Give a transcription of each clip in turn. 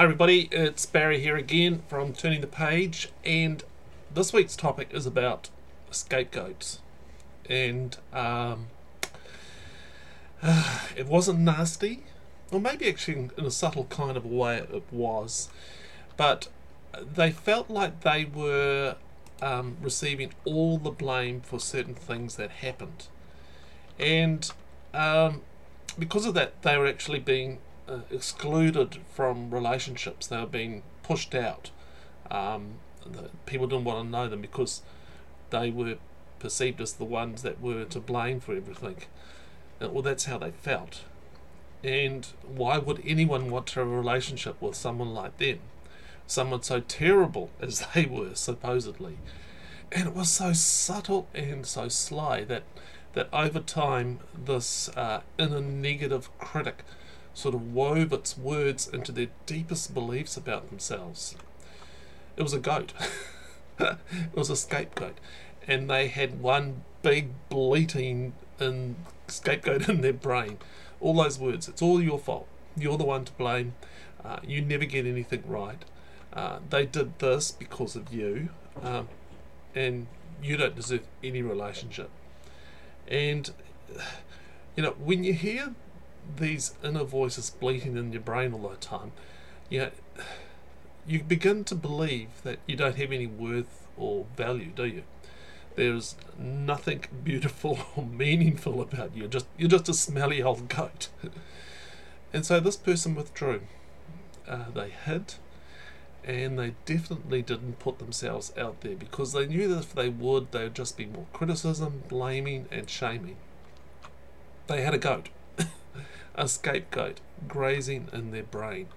Hi, everybody, it's Barry here again from Turning the Page, and this week's topic is about scapegoats. And um, it wasn't nasty, or maybe actually in a subtle kind of a way it was, but they felt like they were um, receiving all the blame for certain things that happened. And um, because of that, they were actually being uh, excluded from relationships. They were being pushed out. Um, people didn't want to know them because they were perceived as the ones that were to blame for everything. Uh, well, that's how they felt. And why would anyone want to have a relationship with someone like them? Someone so terrible as they were, supposedly. And it was so subtle and so sly that that over time this uh, inner negative critic sort of wove its words into their deepest beliefs about themselves. It was a goat. it was a scapegoat. And they had one big bleating in scapegoat in their brain. All those words. It's all your fault. You're the one to blame. Uh, you never get anything right. Uh, they did this because of you. Um, and you don't deserve any relationship. And, you know, when you hear these inner voices bleating in your brain all the time, you know, you begin to believe that you don't have any worth or value, do you? There's nothing beautiful or meaningful about you. Just you're just a smelly old goat. and so this person withdrew. Uh, they hid, and they definitely didn't put themselves out there because they knew that if they would, there would just be more criticism, blaming, and shaming. They had a goat a scapegoat grazing in their brain.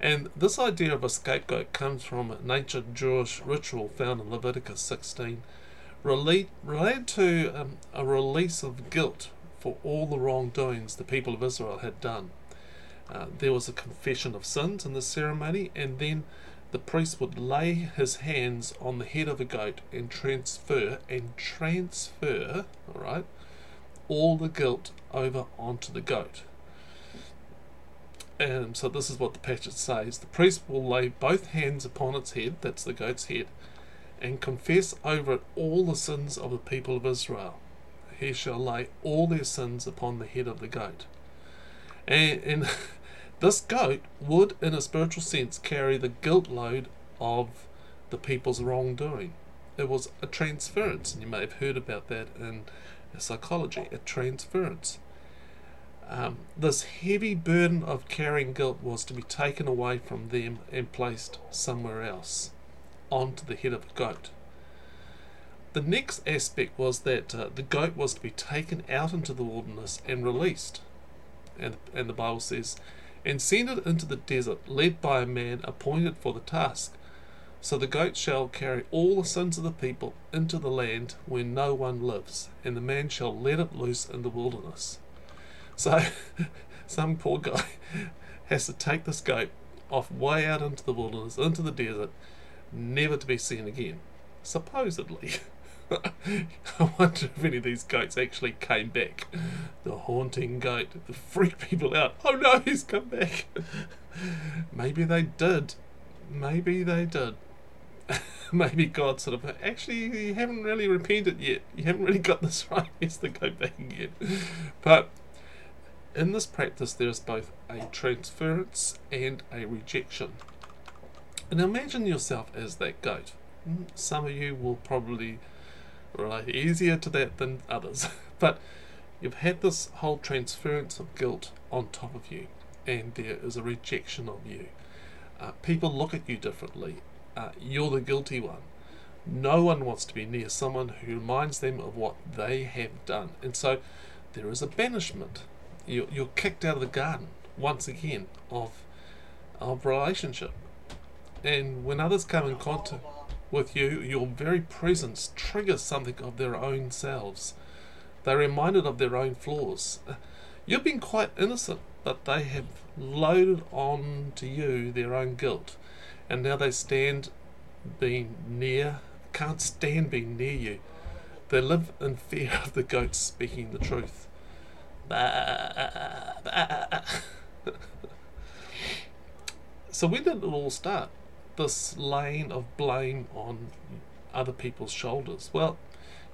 And this idea of a scapegoat comes from an ancient Jewish ritual found in Leviticus 16, relate, related to um, a release of guilt for all the wrongdoings the people of Israel had done. Uh, there was a confession of sins in the ceremony, and then the priest would lay his hands on the head of a goat and transfer and transfer, all right, all the guilt over onto the goat. And so this is what the passage says. The priest will lay both hands upon its head, that's the goat's head, and confess over it all the sins of the people of Israel. He shall lay all their sins upon the head of the goat. And, and this goat would, in a spiritual sense, carry the guilt load of the people's wrongdoing. It was a transference, and you may have heard about that in psychology, a transference. Um, this heavy burden of carrying guilt was to be taken away from them and placed somewhere else, onto the head of a goat. The next aspect was that uh, the goat was to be taken out into the wilderness and released. And, and the Bible says, and send it into the desert, led by a man appointed for the task. So the goat shall carry all the sins of the people into the land where no one lives, and the man shall let it loose in the wilderness. So some poor guy has to take this goat off way out into the wilderness, into the desert, never to be seen again. Supposedly. I wonder if any of these goats actually came back. The haunting goat, the freak people out. Oh no, he's come back. Maybe they did. Maybe they did. Maybe God sort of actually you haven't really repented yet. You haven't really got this right. Yes, to go back again. But in this practice, there is both a transference and a rejection. And imagine yourself as that goat. Hmm, some of you will probably relate easier to that than others, but you've had this whole transference of guilt on top of you, and there is a rejection of you. Uh, people look at you differently. Uh, you're the guilty one. No one wants to be near someone who reminds them of what they have done, and so there is a banishment you're, you're kicked out of the garden once again of of relationship. And when others come in contact with you, your very presence triggers something of their own selves. They're reminded of their own flaws. You've been quite innocent, but they have loaded on to you their own guilt. And now they stand being near, can't stand being near you. They live in fear of the goats speaking the truth. So where did it all start? This laying of blame on other people's shoulders. Well,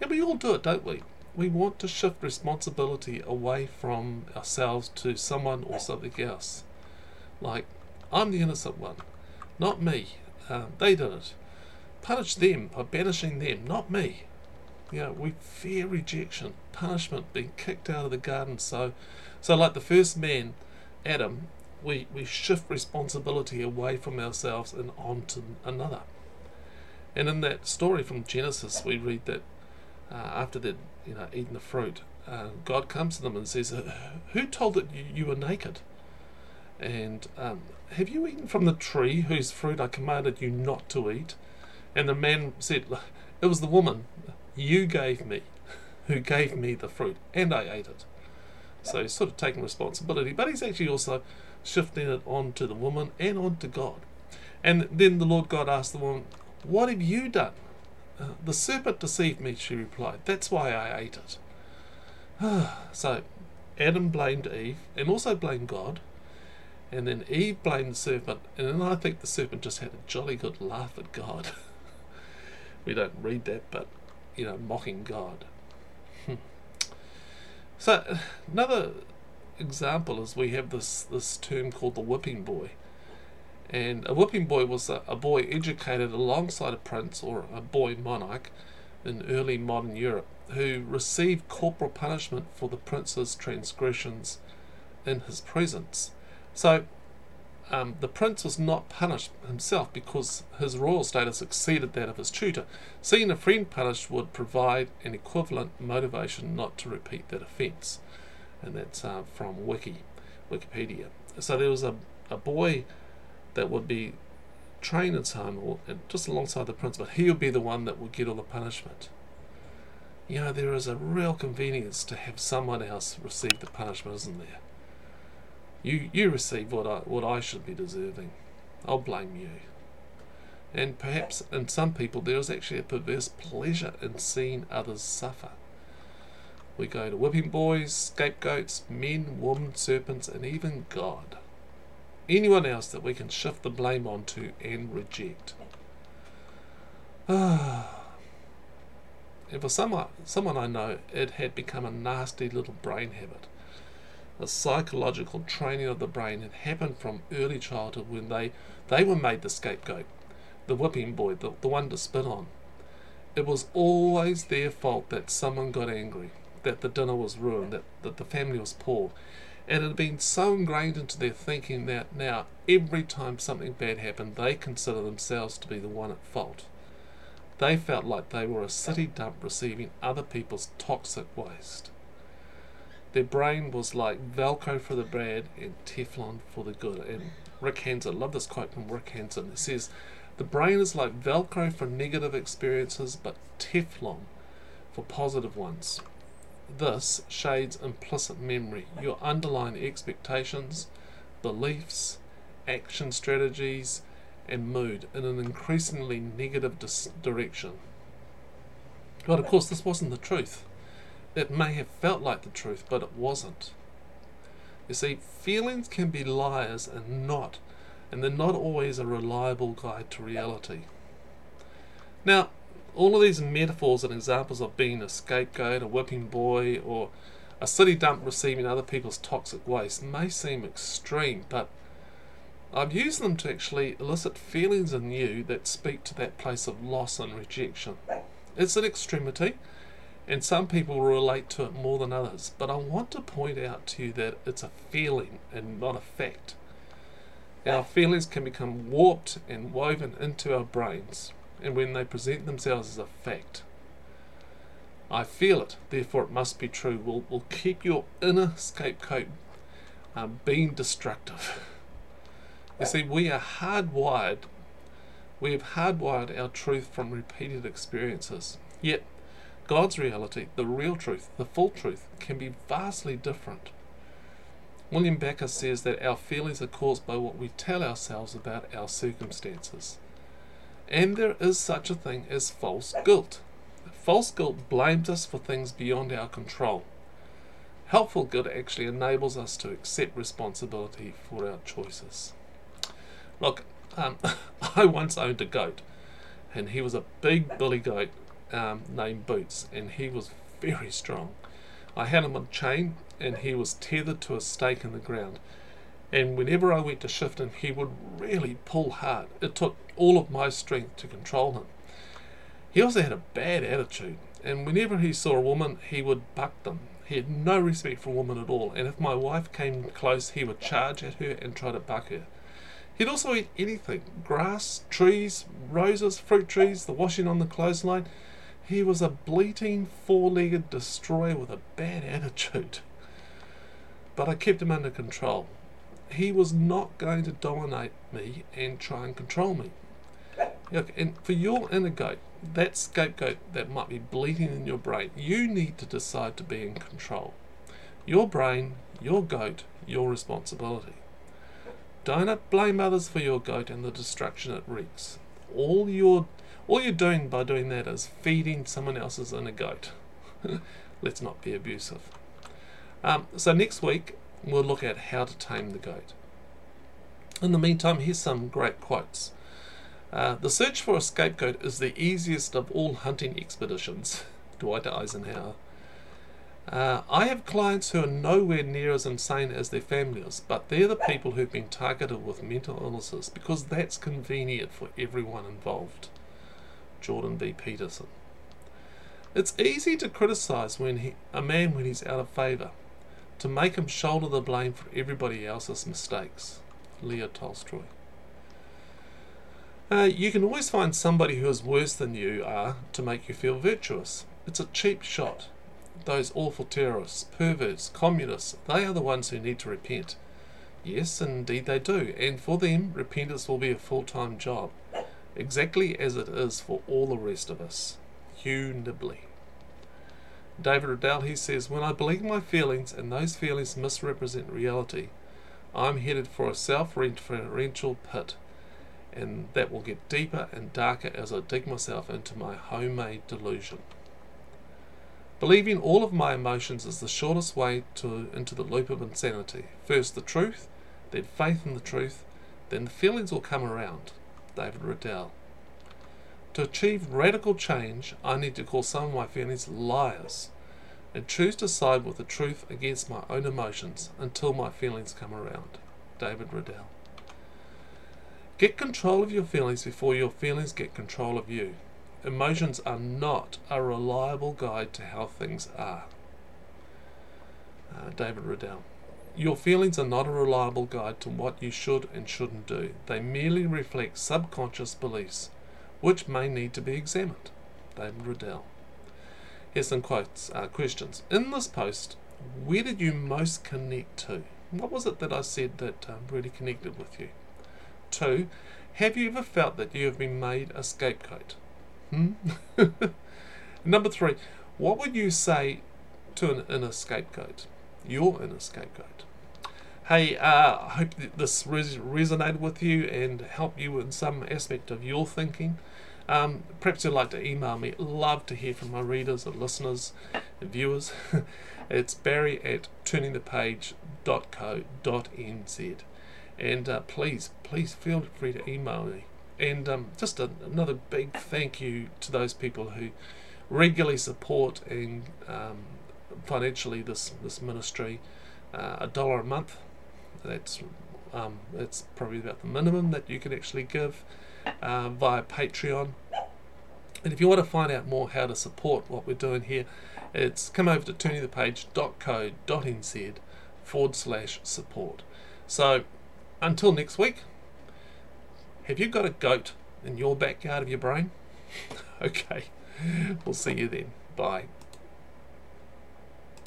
yeah, we all do it, don't we? We want to shift responsibility away from ourselves to someone or something else. Like, I'm the innocent one, not me. Uh, they did it. Punish them by banishing them, not me. You know, we fear rejection, punishment, being kicked out of the garden. So, so like the first man, Adam, we, we shift responsibility away from ourselves and onto another. And in that story from Genesis, we read that uh, after they'd you know eaten the fruit, uh, God comes to them and says, "Who told that you, you were naked? And um, have you eaten from the tree whose fruit I commanded you not to eat?" And the man said, "It was the woman you gave me, who gave me the fruit, and I ate it." So he's sort of taking responsibility, but he's actually also shifting it on to the woman and on to God. And then the Lord God asked the woman, What have you done? Uh, the serpent deceived me, she replied. That's why I ate it. so Adam blamed Eve and also blamed God. And then Eve blamed the serpent. And then I think the serpent just had a jolly good laugh at God. we don't read that, but, you know, mocking God. So another example is we have this, this term called the whipping boy. And a whipping boy was a, a boy educated alongside a prince or a boy monarch in early modern Europe who received corporal punishment for the prince's transgressions in his presence. So um, the prince was not punished himself because his royal status exceeded that of his tutor. Seeing a friend punished would provide an equivalent motivation not to repeat that offence. And that's uh, from Wiki, Wikipedia. So there was a, a boy that would be trained in and just alongside the prince, but he would be the one that would get all the punishment. You know, there is a real convenience to have someone else receive the punishment, isn't there? You you receive what I what I should be deserving. I'll blame you. And perhaps in some people there is actually a perverse pleasure in seeing others suffer. We go to whipping boys, scapegoats, men, women, serpents, and even God anyone else that we can shift the blame onto and reject. and for someone, someone I know, it had become a nasty little brain habit. A psychological training of the brain had happened from early childhood when they, they were made the scapegoat, the whipping boy, the, the one to spit on. It was always their fault that someone got angry, that the dinner was ruined, that, that the family was poor, and it had been so ingrained into their thinking that now every time something bad happened, they consider themselves to be the one at fault. They felt like they were a city dump receiving other people's toxic waste. Their brain was like Velcro for the bad and Teflon for the good. And Rick Hanson, I love this quote from Rick Hanson. It says, The brain is like Velcro for negative experiences, but Teflon for positive ones. This shades implicit memory, your underlying expectations, beliefs, action strategies, and mood in an increasingly negative dis- direction. But of course, this wasn't the truth. It may have felt like the truth, but it wasn't. You see, feelings can be liars and not, and they're not always a reliable guide to reality. Now, all of these metaphors and examples of being a scapegoat, a whipping boy, or a city dump receiving other people's toxic waste may seem extreme, but I've used them to actually elicit feelings in you that speak to that place of loss and rejection. It's an extremity, and some people relate to it more than others, but I want to point out to you that it's a feeling and not a fact. Our feelings can become warped and woven into our brains and when they present themselves as a fact. I feel it, therefore it must be true, will, will keep your inner scapegoat um, being destructive. You see, we are hardwired, we have hardwired our truth from repeated experiences. Yet, God's reality, the real truth, the full truth, can be vastly different. William Becker says that our feelings are caused by what we tell ourselves about our circumstances. And there is such a thing as false guilt. False guilt blames us for things beyond our control. Helpful guilt actually enables us to accept responsibility for our choices. Look, um, I once owned a goat, and he was a big billy goat um, named Boots, and he was very strong. I had him on chain, and he was tethered to a stake in the ground. And whenever I went to shift him, he would really pull hard. It took all of my strength to control him. He also had a bad attitude, and whenever he saw a woman, he would buck them. He had no respect for women at all, and if my wife came close, he would charge at her and try to buck her. He'd also eat anything grass, trees, roses, fruit trees, the washing on the clothesline. He was a bleating, four legged destroyer with a bad attitude. But I kept him under control. He was not going to dominate me and try and control me. Look, and for your inner goat, that scapegoat that might be bleeding in your brain, you need to decide to be in control. Your brain, your goat, your responsibility. Don't blame others for your goat and the destruction it wreaks. All you're, all you're doing by doing that is feeding someone else's inner goat. Let's not be abusive. Um, so next week we'll look at how to tame the goat. In the meantime, here's some great quotes. Uh, the search for a scapegoat is the easiest of all hunting expeditions. Dwight Eisenhower. Uh, I have clients who are nowhere near as insane as their families, but they're the people who've been targeted with mental illnesses because that's convenient for everyone involved. Jordan B. Peterson. It's easy to criticize when he, a man when he's out of favor, to make him shoulder the blame for everybody else's mistakes. Leo Tolstoy. Uh, you can always find somebody who is worse than you are to make you feel virtuous. It's a cheap shot. Those awful terrorists, perverts, communists, they are the ones who need to repent. Yes, indeed they do, and for them, repentance will be a full time job, exactly as it is for all the rest of us. Hugh Nibley. David Riddell, he says, When I believe my feelings and those feelings misrepresent reality, I'm headed for a self referential pit and that will get deeper and darker as I dig myself into my homemade delusion. Believing all of my emotions is the shortest way to into the loop of insanity. First the truth, then faith in the truth, then the feelings will come around. David Riddell. To achieve radical change, I need to call some of my feelings liars and choose to side with the truth against my own emotions until my feelings come around. David Riddell. Get control of your feelings before your feelings get control of you. Emotions are not a reliable guide to how things are. Uh, David Riddell. Your feelings are not a reliable guide to what you should and shouldn't do. They merely reflect subconscious beliefs, which may need to be examined. David Riddell. Here's some quotes, uh, questions. In this post, where did you most connect to? What was it that I said that um, really connected with you? Two, have you ever felt that you have been made a scapegoat? Hmm? Number three, what would you say to an inner scapegoat? Your inner scapegoat. Hey, uh, I hope this res- resonated with you and helped you in some aspect of your thinking. Um, perhaps you'd like to email me. Love to hear from my readers and listeners and viewers. it's barry at turningthepage.co.nz. And uh, please, please feel free to email me. And um, just a, another big thank you to those people who regularly support and um, financially this this ministry. Uh, a dollar a month. That's um, that's probably about the minimum that you can actually give uh, via Patreon. And if you want to find out more how to support what we're doing here, it's come over to turningthepage.co.nz forward slash support. So until next week, have you got a goat in your backyard of your brain? okay, we'll see you then. Bye.